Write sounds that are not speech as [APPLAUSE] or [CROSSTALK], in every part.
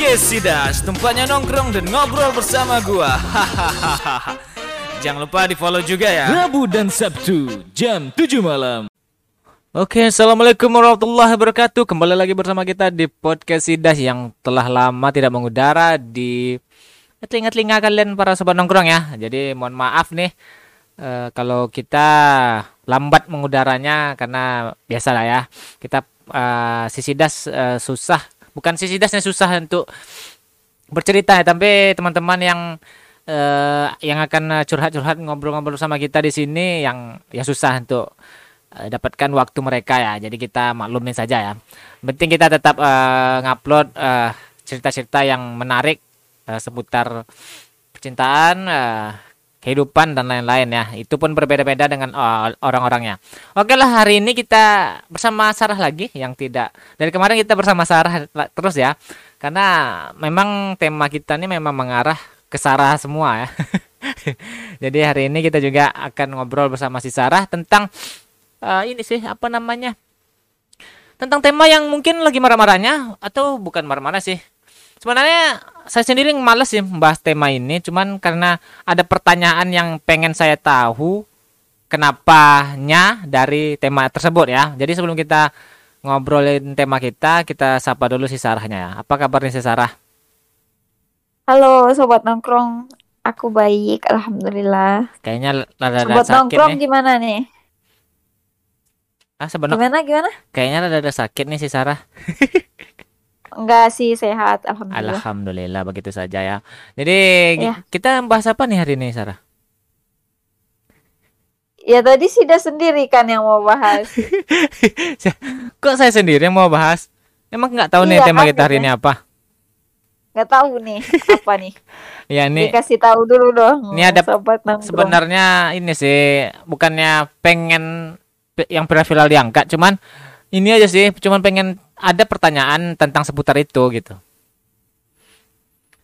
Podcast Sidas, tempatnya nongkrong dan ngobrol bersama gua. Hahaha. Jangan lupa di follow juga ya. Rabu dan Sabtu jam 7 malam. Oke, assalamualaikum warahmatullahi wabarakatuh. Kembali lagi bersama kita di podcast Sidas yang telah lama tidak mengudara di telinga-telinga kalian para sobat nongkrong ya. Jadi mohon maaf nih eh, kalau kita lambat mengudaranya karena biasa lah ya. Kita eh, si Sidas eh, susah, bukan si Sidas yang susah untuk bercerita ya, tapi teman-teman yang eh, yang akan curhat-curhat ngobrol-ngobrol sama kita di sini yang yang susah untuk eh, dapatkan waktu mereka ya. Jadi kita maklumin saja ya. Penting kita tetap eh, ngupload cerita-cerita yang menarik eh, seputar percintaan, eh, kehidupan dan lain-lain ya. Itu pun berbeda-beda dengan eh, orang-orangnya. Oke lah hari ini kita bersama Sarah lagi yang tidak dari kemarin kita bersama Sarah terus ya. Karena memang tema kita ini memang mengarah ke Sarah semua ya. [LAUGHS] Jadi hari ini kita juga akan ngobrol bersama si Sarah tentang eh, ini sih apa namanya? Tentang tema yang mungkin lagi marah-marahnya atau bukan marah-marah sih. Sebenarnya saya sendiri malas sih membahas tema ini, cuman karena ada pertanyaan yang pengen saya tahu kenapanya dari tema tersebut ya. Jadi sebelum kita ngobrolin tema kita, kita sapa dulu si Sarahnya ya. Apa kabarnya si Sarah? Halo sobat nongkrong, aku baik, alhamdulillah. Kayaknya rada-rada Sobat sakit nongkrong nih. gimana nih? Ah, sebenarnya Gimana gimana? kayaknya rada-rada sakit nih si Sarah. [LAUGHS] Enggak sih sehat, alhamdulillah. Alhamdulillah begitu saja ya. Jadi Ya. kita bahas apa nih hari ini Sarah? Ya tadi Sida sendiri kan yang mau bahas. [LAUGHS] Kok saya sendiri yang mau bahas? Emang nggak tahu nih Iya, tema kan, kita hari ini apa? Nggak tahu nih apa nih. [LAUGHS] Ya ini Dikasih tahu dulu dong. Ini ada sobat sebenarnya ini sih bukannya pengen pe- yang viral diangkat, cuman ini aja sih, cuman pengen ada pertanyaan tentang seputar itu gitu.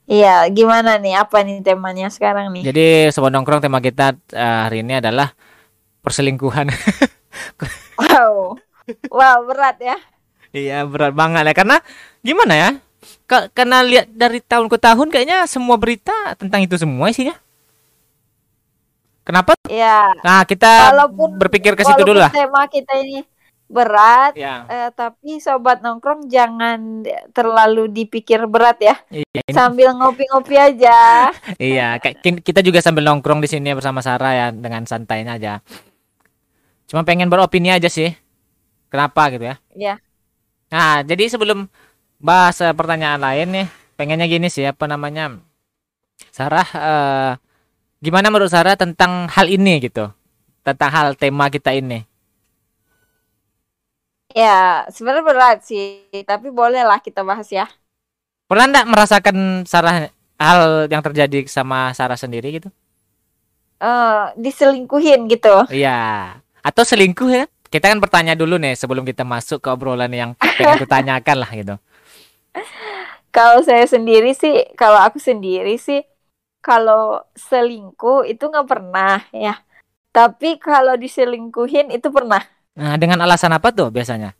Iya, gimana nih? Apa nih temanya sekarang nih? Jadi sobat nongkrong tema kita eh, hari ini adalah perselingkuhan. [LAUGHS] Wow. Wow, berat ya. Iya berat banget ya karena gimana ya? Ka- karena lihat dari tahun ke tahun kayaknya semua berita tentang itu semua isinya. Kenapa? Ya, Nah kita walaupun berpikir ke situ dulu lah. tema kita ini berat, Ya. eh, tapi sobat nongkrong jangan terlalu dipikir berat ya. Iya, Sambil ngopi-ngopi aja. [LAUGHS] iya. kayak kita juga sambil nongkrong di sini bersama Sarah ya dengan santainya aja. Cuma pengen beropini aja sih. Kenapa gitu ya? Ya. Nah jadi sebelum bahas eh, pertanyaan lain nih, pengennya gini sih apa namanya? Sarah, eh, gimana menurut Sarah tentang hal ini gitu? Tentang hal tema kita ini. Ya, sebenarnya berat sih, tapi bolehlah kita bahas ya. Pernah nggak merasakan Sarah hal yang terjadi sama Sarah sendiri gitu? Eh, diselingkuhin gitu. Iya. Atau selingkuh ya? Kita kan bertanya dulu nih sebelum kita masuk ke obrolan yang pengen kutanyakan lah gitu. [LAUGHS] Kalau saya sendiri sih, kalau aku sendiri sih, kalau selingkuh itu nggak pernah ya. Tapi kalau diselingkuhin itu pernah. Nah, dengan alasan apa tuh biasanya?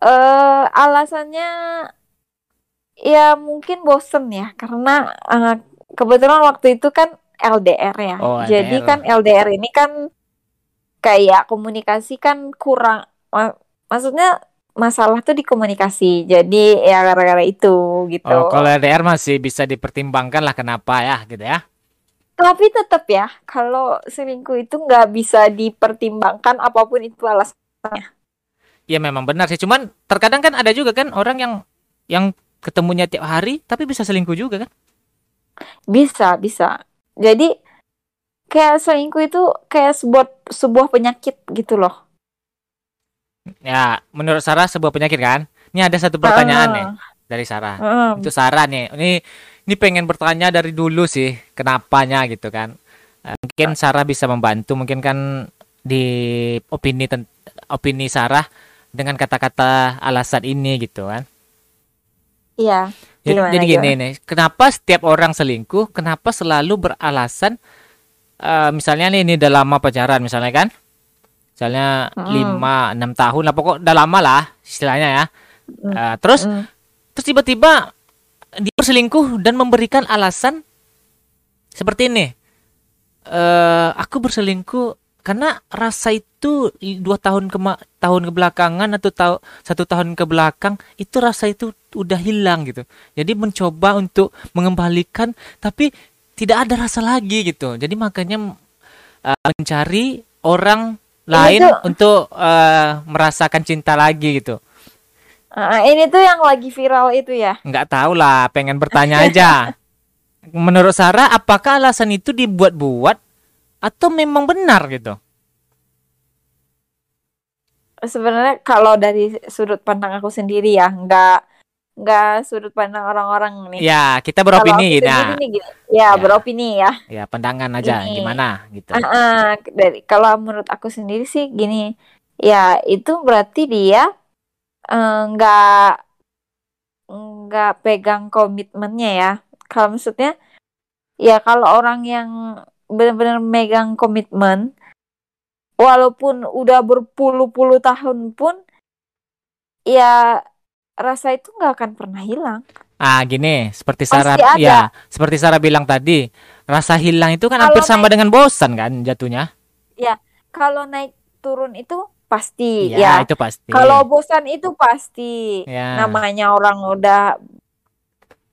Eh, alasannya ya mungkin bosen ya, karena eh, kebetulan waktu itu kan LDR ya. Oh, Jadi LDR. kan LDR ini kan kayak komunikasi kan kurang, ma- maksudnya masalah tuh di komunikasi. Jadi ya gara-gara itu gitu. Oh, kalau LDR masih bisa dipertimbangkan lah kenapa ya gitu ya. Tapi tetap ya, kalau selingkuh itu nggak bisa dipertimbangkan apa pun itu alasan. Ya memang benar sih. Cuman terkadang kan ada juga kan orang yang yang ketemunya tiap hari tapi bisa selingkuh juga kan? Bisa, bisa. Jadi kayak selingkuh itu kayak sebuah sebuah penyakit gitu loh. Ya, menurut Sarah sebuah penyakit kan? Ini ada satu pertanyaan nih Ah, dari Sarah. ah. Untuk Sarah nih, ini ini pengen bertanya dari dulu sih, kenapanya gitu kan? Eh, Mungkin Sarah bisa membantu, mungkin kan di opini opini Sarah dengan kata-kata alasan ini gitu kan? Iya. Jadi, Gimana, jadi gini nih, kenapa setiap orang selingkuh, kenapa selalu beralasan eh, misalnya nih ini udah lama pacaran misalnya kan? Misalnya lima enam tahun lah pokok udah lama lah istilahnya ya. Eh, terus Mm. terus tiba-tiba berselingkuh dan memberikan alasan seperti ini. Eh aku berselingkuh karena rasa itu dua tahun ke tahun kebelakangan atau tahu satu tahun ke belakang itu rasa itu udah hilang gitu. Jadi mencoba untuk mengembalikan tapi tidak ada rasa lagi gitu. Jadi makanya eh, mencari orang lain tuh- untuk eh, merasakan cinta lagi gitu Ah, ini tuh yang lagi viral itu ya. nggak tahu lah pengen bertanya aja [LAUGHS] menurut Sarah apakah alasan itu dibuat-buat atau memang benar gitu Sebenarnya kalau dari sudut pandang aku sendiri ya, nggak nggak sudut pandang orang-orang nih. ya kita beropini nah gini, ya, Ya. beropini ya. ya pandangan aja Ini. gimana gitu Ah, ah, dari kalau menurut aku sendiri sih gini, ya itu berarti dia nggak nggak pegang komitmennya ya. Kalau maksudnya, ya kalau orang yang benar-benar megang komitmen, walaupun udah berpuluh-puluh tahun pun, ya rasa itu nggak akan pernah hilang. ah gini seperti Sarah ya seperti Sarah bilang tadi rasa hilang itu kan hampir Kalau sama dengan bosan kan jatuhnya Kalau naik turun itu pasti, ya, ya. itu pasti Kalau bosan itu pasti. ya namanya orang udah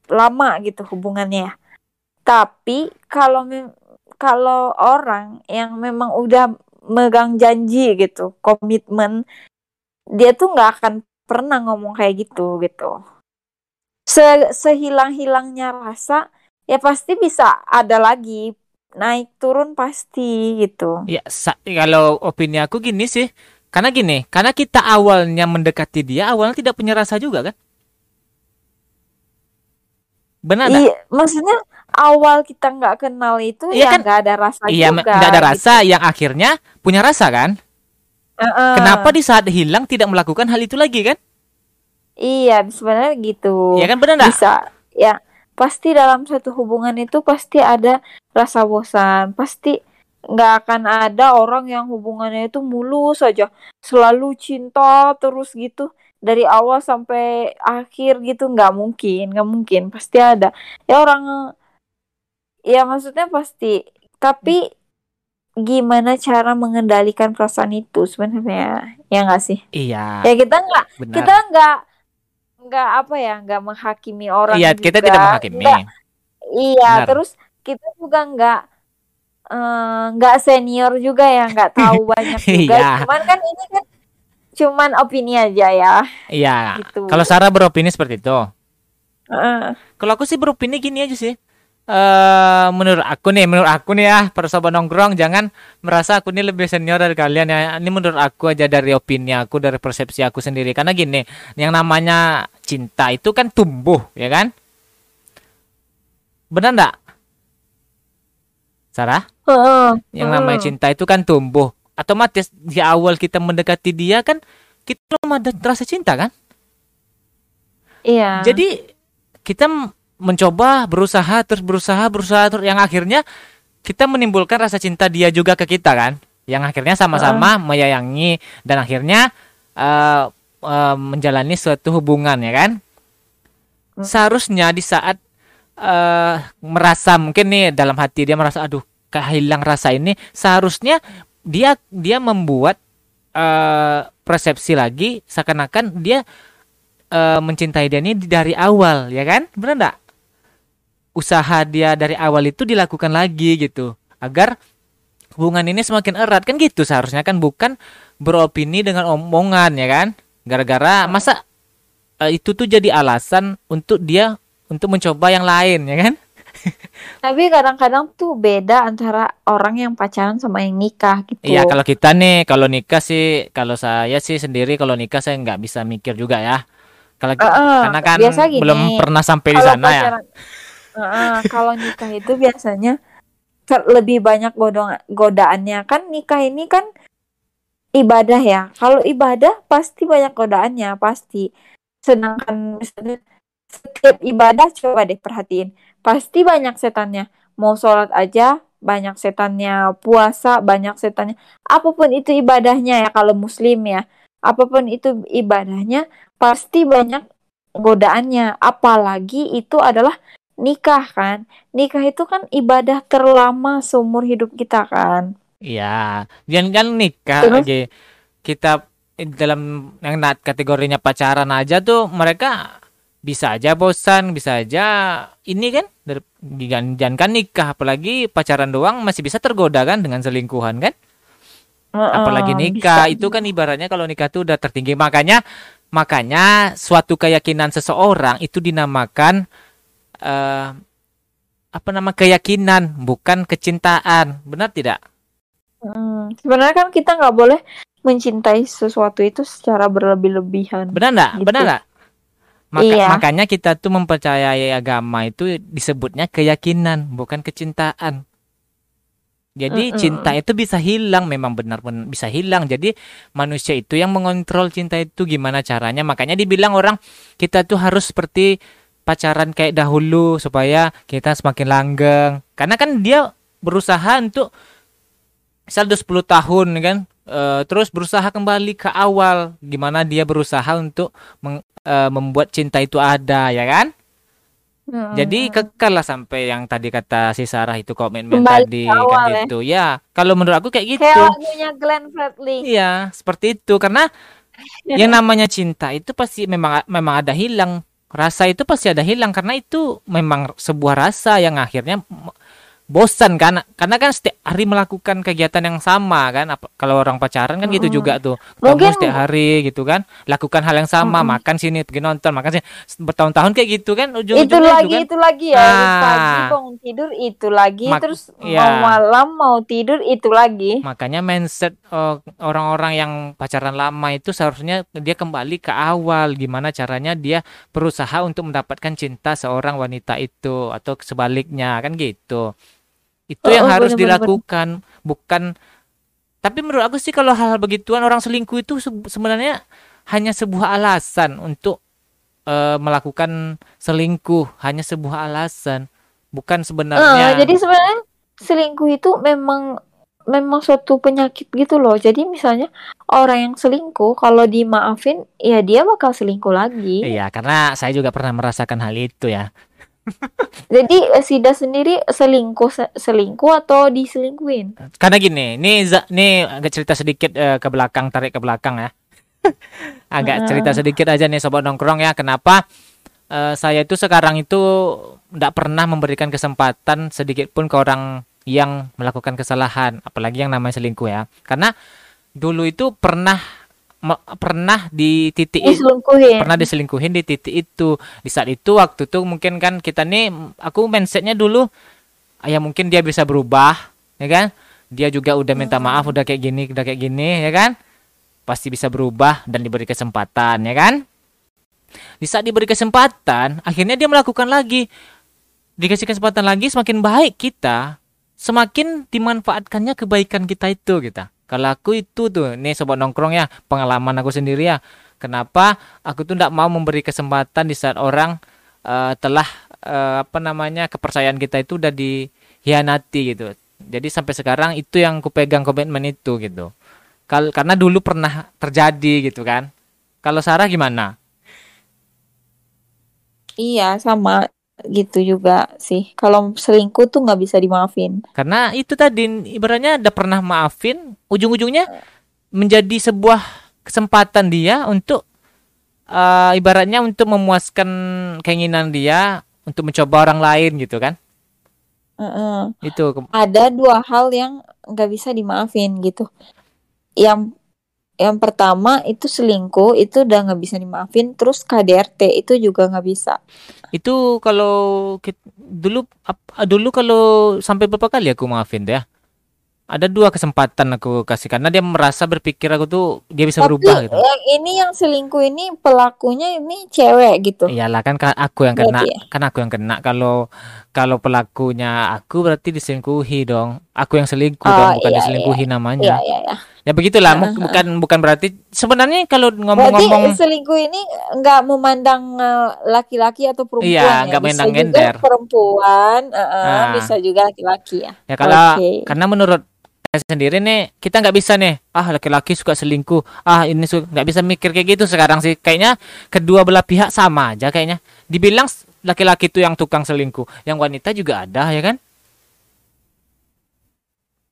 lama gitu hubungannya. Tapi kalau kalau orang yang memang udah megang janji gitu, komitmen, dia tuh nggak akan pernah ngomong kayak gitu gitu. Se sehilang-hilangnya rasa, ya pasti bisa ada lagi naik turun pasti gitu. ya kalau opini aku gini sih karena gini karena kita awalnya mendekati dia awalnya tidak punya rasa juga kan benar? Iya, maksudnya awal kita nggak kenal itu Iya ya kan? nggak ada rasa Iya, juga. nggak ada gitu. rasa yang akhirnya punya rasa kan? Heeh. Kenapa di saat hilang tidak melakukan hal itu lagi kan? Iya, sebenarnya gitu. Iya kan benar nggak? Bisa. Ya, pasti dalam satu hubungan itu pasti ada rasa bosan. Pasti nggak akan ada orang yang hubungannya itu mulus saja, selalu cinta terus gitu dari awal sampai akhir gitu nggak mungkin, nggak mungkin. Pasti ada. Ya orang ya maksudnya pasti. Tapi gimana cara mengendalikan perasaan itu sebenarnya? Ya nggak sih? Iya, Ya kita nggak kita nggak nggak apa ya nggak menghakimi orang Iya, kita juga. tidak menghakimi. Nggak- iya Benar. terus kita juga nggak eh, nggak senior juga ya nggak tahu [LAUGHS] banyak juga Iya. cuman kan ini kan cuman opini aja ya Iya. gitu Kalau Sarah beropini seperti itu. Heeh. Kalau aku sih beropini gini aja sih. Eh menurut aku nih, menurut aku nih ya, para sobat nongkrong jangan merasa aku ini lebih senior dari kalian ya. Ini menurut aku aja dari opini aku, dari persepsi aku sendiri. Karena gini, yang namanya cinta itu kan tumbuh, ya kan? Benar enggak? Sarah? Heeh. Yang namanya cinta itu kan tumbuh. Otomatis di awal kita mendekati dia kan kita belum ada rasa cinta kan? iya Jadi kita mencoba berusaha terus berusaha berusaha terus yang akhirnya kita menimbulkan rasa cinta dia juga ke kita kan? Yang akhirnya sama-sama menyayangi dan akhirnya eh, eh, menjalani suatu hubungan ya kan? Hmm. Seharusnya di saat eh, merasa mungkin nih dalam hati dia merasa aduh kehilang rasa ini. Seharusnya dia dia membuat eh, persepsi lagi seakan-akan dia eh, mencintai dia ini dari awal ya kan? Benar enggak usaha dia dari awal itu dilakukan lagi gitu agar hubungan ini semakin erat. Kan gitu seharusnya kan bukan beropini dengan omongan ya kan? Gara-gara masa eh, itu tuh jadi alasan untuk dia untuk mencoba yang lain ya kan? [LAUGHS] Tapi kadang-kadang tuh beda antara orang yang pacaran sama yang nikah gitu. Iya kalau kita nih kalau nikah sih kalau saya sih sendiri kalau nikah saya nggak bisa mikir juga ya. Kalau Heeh, karena kan gini, belum pernah sampai di sana ya. pacaran- Heeh, kalau nikah itu biasanya lebih banyak godong godaannya. Kan nikah ini kan ibadah ya. Kalau ibadah pasti banyak godaannya pasti. Sedangkan misalnya setiap ibadah coba deh perhatiin pasti banyak setannya mau sholat aja banyak setannya puasa banyak setannya apa pun itu ibadahnya ya kalau muslim ya apa pun itu ibadahnya pasti banyak godaannya. Apalagi itu adalah nikah kan. Nikah itu kan ibadah terlama seumur hidup kita kan. Iya, jangan kan nikah Terus? lagi kita dalam yang kategorinya pacaran aja tuh mereka bisa aja bosan, bisa aja ini kan jangan kan nikah apalagi pacaran doang masih bisa tergoda kan dengan selingkuhan kan? Apalagi Heeh, nikah bisa. itu kan ibaratnya kalau nikah tuh udah tertinggi makanya makanya suatu keyakinan seseorang itu dinamakan eh apa nama keyakinan bukan kecintaan. Benar tidak? Hmm, sebenarnya kan kita nggak boleh mencintai sesuatu itu secara berlebih-lebihan. Benar enggak? Gitu. Benar enggak? Maka, Iya. Makanya kita tuh mempercayai agama itu disebutnya keyakinan, bukan kecintaan. Jadi Mm-mm. cinta itu bisa hilang, memang benar-benar bisa hilang. Jadi manusia itu yang mengontrol cinta itu gimana caranya. Makanya dibilang orang kita tuh harus seperti pacaran kayak dahulu supaya kita semakin langgeng. Karena kan dia berusaha untuk misal udah 10 tahun kan eh, terus berusaha kembali ke awal. Gimana dia berusaha untuk meng- eh, membuat cinta itu ada ya kan? Hmm. jadi kekal lah sampai yang tadi kata si Sarah itu komitmen Kembali tadi kan awal, ya. gitu. Ya kalau menurut aku kayak gitu. Kayak lagunya Glenn Fredly. iya seperti itu. Karena [LAUGHS] yang namanya cinta itu pasti memang memang ada hilang. Rasa itu pasti ada hilang. Karena itu memang sebuah rasa yang akhirnya bosan kan karena kan setiap hari melakukan kegiatan yang sama kan Apa- kalau orang pacaran kan gitu Mm-mm. juga tuh ketemu Mungkin- setiap hari gitu kan lakukan hal yang sama Mm-mm. makan sini pergi nonton makan sini bertahun-tahun kayak gitu kan itu ujung-ujungnya lagi itu kan itu lagi ya Ah. pagi bangun tidur itu lagi Mak- terus iya. mau malam mau tidur itu lagi Makanya mindset eh, orang-orang yang pacaran lama itu seharusnya dia kembali ke awal gimana caranya dia berusaha untuk mendapatkan cinta seorang wanita itu atau sebaliknya kan gitu. Itu Oh, yang oh, harus bener-bener. dilakukan, bukan tapi menurut aku sih kalau hal-hal begituan orang selingkuh itu se- sebenarnya hanya sebuah alasan untuk eh, melakukan selingkuh, hanya sebuah alasan, bukan sebenarnya jadi sebenarnya selingkuh itu memang memang suatu penyakit gitu loh jadi misalnya orang yang selingkuh kalau dimaafin ya dia bakal selingkuh lagi Iya, karena saya juga pernah merasakan hal itu ya. Jadi eh, Sida sendiri selingkuh se- selingkuh atau diselingkuhin Karena gini, ini ini agak cerita sedikit eh, ke belakang, tarik ke belakang ya. [LAUGHS] agak cerita sedikit aja nih sobat nongkrong ya. Kenapa eh, saya itu sekarang itu tidak pernah memberikan kesempatan sedikit pun ke orang yang melakukan kesalahan, apalagi yang namanya selingkuh ya. Karena dulu itu pernah pernah di titik diselingkuhin. pernah diselingkuhin di titik itu. Di saat itu waktu itu mungkin kan kita nih aku mindsetnya dulu ya mungkin dia bisa berubah ya kan? Dia juga udah minta maaf udah kayak gini udah kayak gini ya kan? Pasti bisa berubah dan diberi kesempatan ya kan? Di saat diberi kesempatan akhirnya dia melakukan lagi. Dikasih kesempatan lagi semakin baik kita semakin dimanfaatkannya kebaikan kita itu kita kalau aku itu tuh nih sobat nongkrong ya pengalaman aku sendiri ya. Kenapa aku tuh tidak mau memberi kesempatan di saat orang eh, telah eh, apa namanya kepercayaan kita itu udah dihianati gitu. Jadi sampai sekarang itu yang kupegang komitmen itu gitu. Kal karena dulu pernah terjadi gitu kan. Kalau Sarah gimana? Iya sama gitu juga sih kalau selingkuh tuh nggak bisa dimaafin Karena itu tadi ibaratnya udah pernah maafin, ujung-ujungnya menjadi sebuah kesempatan dia untuk eh, ibaratnya untuk memuaskan keinginan dia untuk mencoba orang lain gitu kan. Heeh. Itu ada dua hal yang nggak bisa dimaafin gitu. Yang yang pertama itu selingkuh itu udah nggak bisa dimaafin. Terus KDRT itu juga nggak bisa. itu kalau dulu dulu kalau sampai berapa kali aku maafin deh. Ada dua kesempatan aku kasih karena dia merasa berpikir aku tuh dia bisa Tapi berubah gitu. yang ini yang selingkuh ini pelakunya ini cewek gitu. Iyalah kan ka- aku yang kena, Berarti ya? kan aku yang kena. Kalau kalau pelakunya aku berarti diselingkuhi dong. Aku yang selingkuh Oh, dong, bukan iya, diselingkuhi Iya namanya. iya iya. Ya begitulah, mu- Heeh. bukan bukan berarti sebenarnya kalau Berarti ngomong-ngomong selingkuh ini nggak memandang eh, laki-laki atau perempuan Iya, ya. nggak Bisa memandang juga gender. perempuan, eh, eh, Nah. bisa juga laki-laki ya. ya kalau Oke. karena menurut saya sendiri nih kita nggak bisa nih ah laki-laki suka selingkuh ah ini su- nggak bisa mikir kayak gitu sekarang sih kayaknya kedua belah pihak sama aja kayaknya dibilang laki-laki itu yang tukang selingkuh yang wanita juga ada ya kan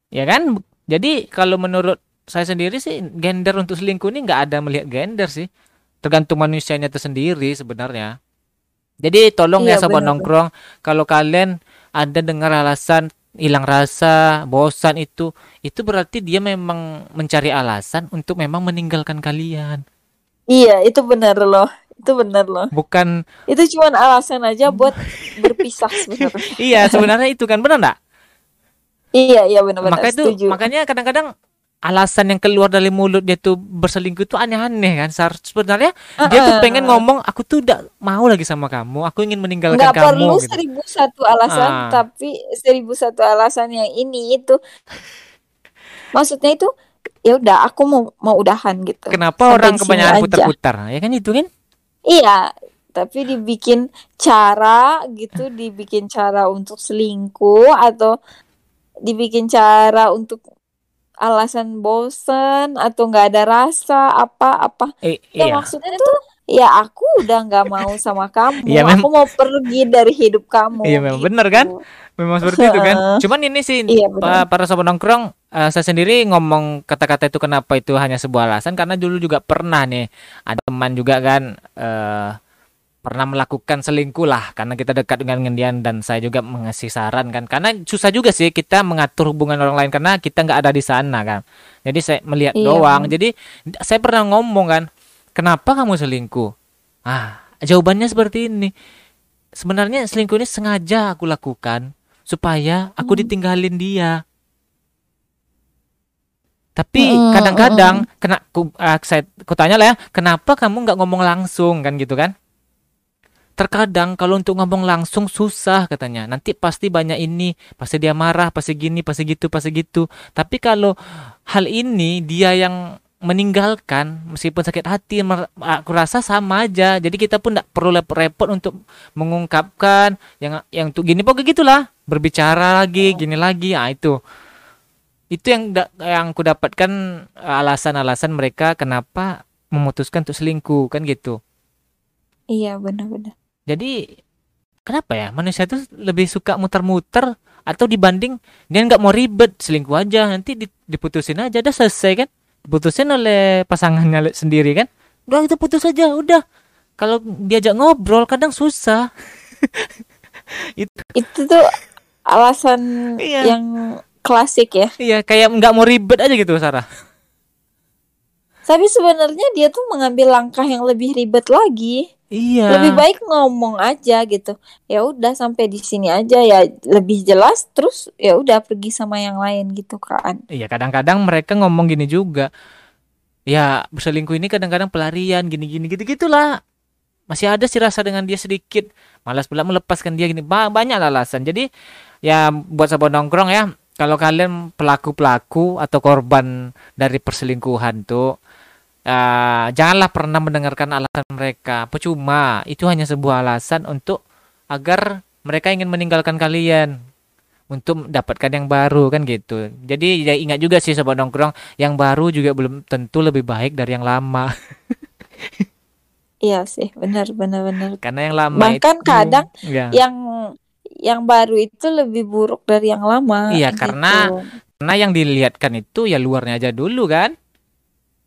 ya kan jadi kalau menurut saya sendiri sih gender untuk selingkuh ini nggak ada melihat gender sih tergantung manusianya tersendiri sebenarnya jadi tolong ya Iya, sobat benar, nongkrong kalau kalian ada dengar alasan hilang rasa, bosan itu, itu berarti dia memang mencari alasan untuk memang meninggalkan kalian. Iya, itu benar loh. Itu benar loh. Bukan Itu cuman alasan aja buat berpisah sebenarnya. [LAUGHS] iya sebenarnya itu kan benar enggak? Iya, iya benar-benar Maka itu setuju. makanya kadang-kadang alasan yang keluar dari mulut dia tuh berselingkuh itu aneh-aneh kan. Sebenarnya dia tuh Ah, pengen ngomong aku tuh udah mau lagi sama kamu, aku ingin meninggalkan nggak kamu perlu gitu. seribu satu alasan, Ah. tapi seribu satu alasan yang ini itu maksudnya itu ya udah aku mau mau udahan gitu. Kenapa Sampai orang kebanyakan putar-putar? Ya kan itu kan? Iya, tapi dibikin cara gitu, dibikin cara untuk selingkuh atau dibikin cara untuk alasan bosen atau nggak ada rasa apa-apa. Eh, Ya iya. maksudnya tuh ya aku udah nggak mau sama [LAUGHS] kamu, mem- aku mau pergi dari hidup kamu. Iya, memang gitu. bener kan? Memang seperti itu kan. Cuman ini sih Iya, para sobat nongkrong eh, saya sendiri ngomong kata-kata itu kenapa itu hanya sebuah alasan karena dulu juga pernah nih ada teman juga kan eh pernah melakukan selingkuh lah karena kita dekat dengan dia dan saya juga mengasih saran kan. Karena susah juga sih kita mengatur hubungan orang lain karena kita nggak ada di sana kan. Jadi saya melihat Iya, doang. Jadi saya pernah ngomong kan kenapa kamu selingkuh? Ah jawabannya seperti ini. Sebenarnya selingkuh ini sengaja aku lakukan supaya aku Hmm. ditinggalin dia. Tapi Mm, kadang-kadang kena ku, ah, saya ku tanya lah ya kenapa kamu nggak ngomong langsung? Kan gitu kan terkadang kalau untuk ngomong langsung susah katanya. Nanti pasti banyak ini pasti dia marah pasti gini pasti gitu pasti gitu. Tapi kalau hal ini dia yang meninggalkan meskipun sakit hati mer- aku rasa sama aja. Jadi kita pun tidak perlu repot untuk mengungkapkan yang yang untuk gini. Pokoknya gitulah. Berbicara lagi gini lagi. Ah itu. Itu yang da- yang ku dapatkan eh, alasan-alasan mereka kenapa memutuskan untuk selingkuh kan gitu. Iya benar-benar. Jadi kenapa ya? Manusia itu lebih suka muter-muter atau dibanding dia nggak mau ribet selingkuh aja nanti di- diputusin aja udah selesai kan? Diputusin oleh pasangannya [LAUGHS] sendiri kan? Udah itu putus aja udah. Kalau diajak ngobrol kadang susah. [LAUGHS] Itu tuh alasan Iya. yang klasik ya. iya kayak nggak mau ribet aja gitu Sarah. Tapi sebenarnya dia tuh mengambil langkah yang lebih ribet lagi. Iya Lebih baik ngomong aja gitu. Ya udah sampai di sini aja ya lebih jelas terus ya udah pergi sama yang lain gitu kan. Iya kadang-kadang mereka ngomong gini juga. Ya berselingkuh ini kadang-kadang pelarian gini-gini gitu-gitulah. Masih ada sih rasa dengan dia sedikit. Malas pula melepaskan dia gini. Ba- banyak alasan. Jadi ya buat sahabat nongkrong ya. Kalau kalian pelaku-pelaku atau korban dari perselingkuhan tuh. Eh, janganlah pernah mendengarkan alasan mereka. Percuma. Itu hanya sebuah alasan untuk agar mereka ingin meninggalkan kalian untuk mendapatkan yang baru kan gitu. Jadi ya ingat juga sih sobat nongkrong, yang baru juga belum tentu lebih baik dari yang lama. [LAUGHS] Iya sih, benar benar benar. Karena yang lama Bahkan itu kadang ya, Yang yang baru itu lebih buruk dari yang lama Iya, gitu. karena- karena yang dilihatkan itu ya luarnya aja dulu kan.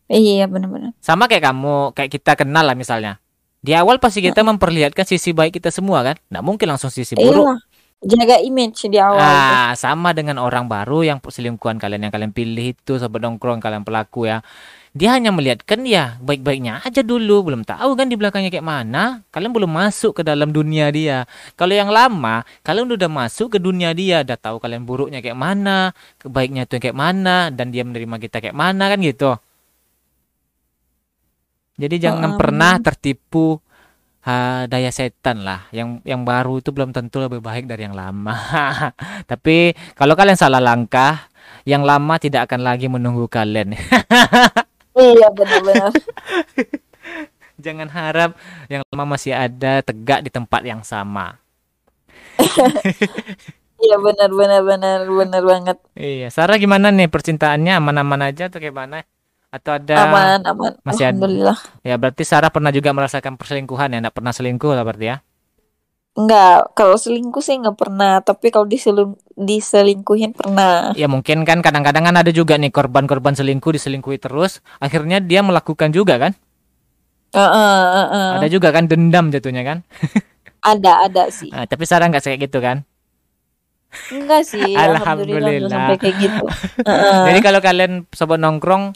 Iya benar-benar. Sama kayak kamu, kayak kita kenal lah misalnya. Di awal pasti kita memperlihatkan sisi baik kita semua kan. Nggak mungkin langsung sisi buruk. Iyalah. Jaga image di awal. Ah, sama dengan orang baru yang selingkuhan kalian yang kalian pilih itu sobat nongkrong kalian pelaku ya. Dia hanya melihatkan ya baik-baiknya aja dulu, belum tahu kan di belakangnya kayak mana. Kalian belum masuk ke dalam dunia dia. Kalau yang lama, kalian udah masuk ke dunia dia, udah tahu kalian buruknya kayak mana, kebaiknya tuh kayak mana, dan dia menerima kita kayak mana kan gitu. Jadi jangan Heeh, pernah tertipu ha, daya setan lah. Yang yang baru itu belum tentu lebih baik dari yang lama. [LAUGHS] Tapi kalau kalian salah langkah, yang lama tidak akan lagi menunggu kalian. [LAUGHS] Iya benar-benar. [LAUGHS] Jangan harap yang lama masih ada tegak di tempat yang sama. Iya benar benar benar benar banget. Iya, Sarah gimana nih percintaannya aman-aman aja atau gimana? Atau ada Aman aman. masih ada? Alhamdulillah. Ya berarti Sarah pernah juga merasakan perselingkuhan ya, enggak pernah selingkuh lah berarti ya. Enggak, kalau selingkuh sih nggak pernah, tapi kalau diselung diselingkuhin pernah. Ya mungkin kan kadang-kadang kan ada juga nih korban-korban selingkuh diselingkuhi terus, akhirnya dia melakukan juga kan? Heeh, heeh. Ada juga kan dendam jatuhnya kan? [LAUGHS] Ada ada sih. Nah, tapi Sarah nggak kayak gitu kan? Enggak sih, [LAUGHS] alhamdulillah nggak Alhamdulillah. sampai kayak gitu. [LAUGHS] Heeh. Jadi kalau kalian sobat nongkrong,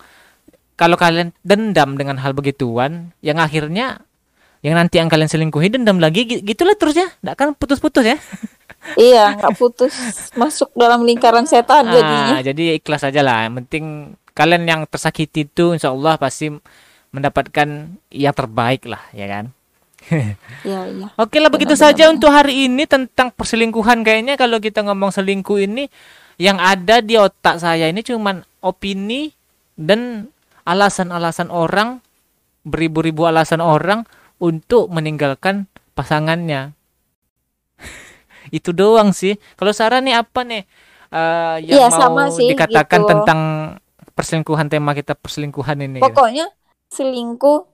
kalau kalian dendam dengan hal begituan, yang akhirnya yang nanti yang kalian selingkuhi dendam lagi, gi- gitulah terus ya, nggak kan putus-putus ya? [LAUGHS] Iya, nggak putus masuk dalam lingkaran setan jadinya. Ah, jadi ikhlas aja lah. Yang penting kalian yang tersakiti itu, insya Allah pasti mendapatkan yang terbaik lah, ya kan? [LAUGHS] Iya, iya. Oke lah begitu Benar, saja benar, untuk hari ini tentang perselingkuhan kayaknya kalau kita ngomong selingkuh ini yang ada di otak saya ini cuman opini dan alasan-alasan orang beribu-ribu alasan orang untuk meninggalkan pasangannya. [LAUGHS] Itu doang sih. Kalau Sarah nih apa nih eh, yang Iya, mau sama sih, dikatakan gitu. tentang perselingkuhan tema kita perselingkuhan ini? Pokoknya selingkuh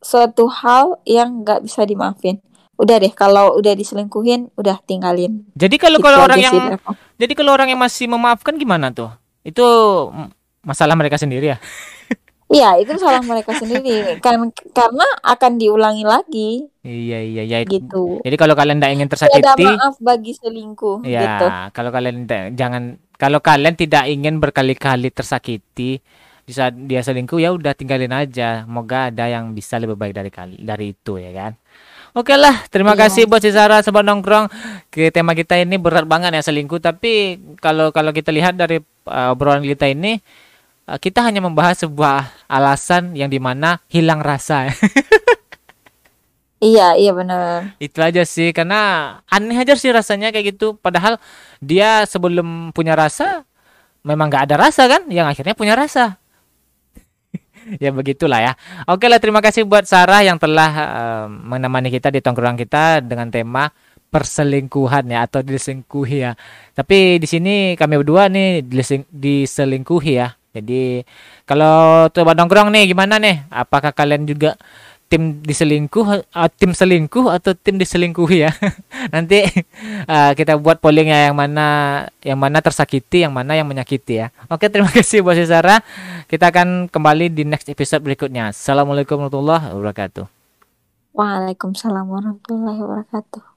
suatu hal yang nggak bisa dimaafin. Udah deh, kalau udah diselingkuhin, udah tinggalin. Jadi kalau Gitu kalau orang yang sih. Jadi kalau orang yang masih memaafkan gimana tuh? Itu masalah mereka sendiri ya. [LAUGHS] Iya, itu salah mereka sendiri. Kan karena akan diulangi lagi Iya iya iya. gitu. Jadi kalau kalian tidak ingin Tidak ada tersakiti, maaf bagi selingkuh ya gitu. kalau kalian tidak- jangan kalau kalian tidak ingin berkali-kali tersakiti di saat dia selingkuh ya udah tinggalin aja. Moga ada yang bisa lebih baik dari kali dari itu ya kan. Oke lah, terima Iya. kasih buat si Sarah sobat nongkrong. Ke tema kita ini berat banget ya selingkuh, tapi kalau kalau kita lihat dari uh, obrolan kita ini kita hanya membahas sebuah alasan yang di mana hilang rasa. [LAUGHS] Iya, iya benar. Itu aja sih karena aneh aja sih rasanya kayak gitu. Padahal dia sebelum punya rasa memang nggak ada rasa kan, yang akhirnya punya rasa. [LAUGHS] ya begitulah ya. Oke lah terima kasih buat Sarah yang telah eh, menemani kita di tongkrongan kita dengan tema perselingkuhan ya atau diselingkuhi ya. Tapi di sini kami berdua nih diseling- diselingkuhi ya. Jadi kalau coba nongkrong nih gimana nih? Apakah kalian juga tim diselingkuh uh, tim selingkuh atau tim diselingkuhi ya? [LAUGHS] Nanti uh, kita buat polling ya yang mana yang mana tersakiti yang mana yang menyakiti ya. Oke terima [LAUGHS] kasih buat Sarah kita akan kembali di next episode berikutnya. Assalamualaikum warahmatullahi wabarakatuh. Waalaikumsalam warahmatullahi wabarakatuh.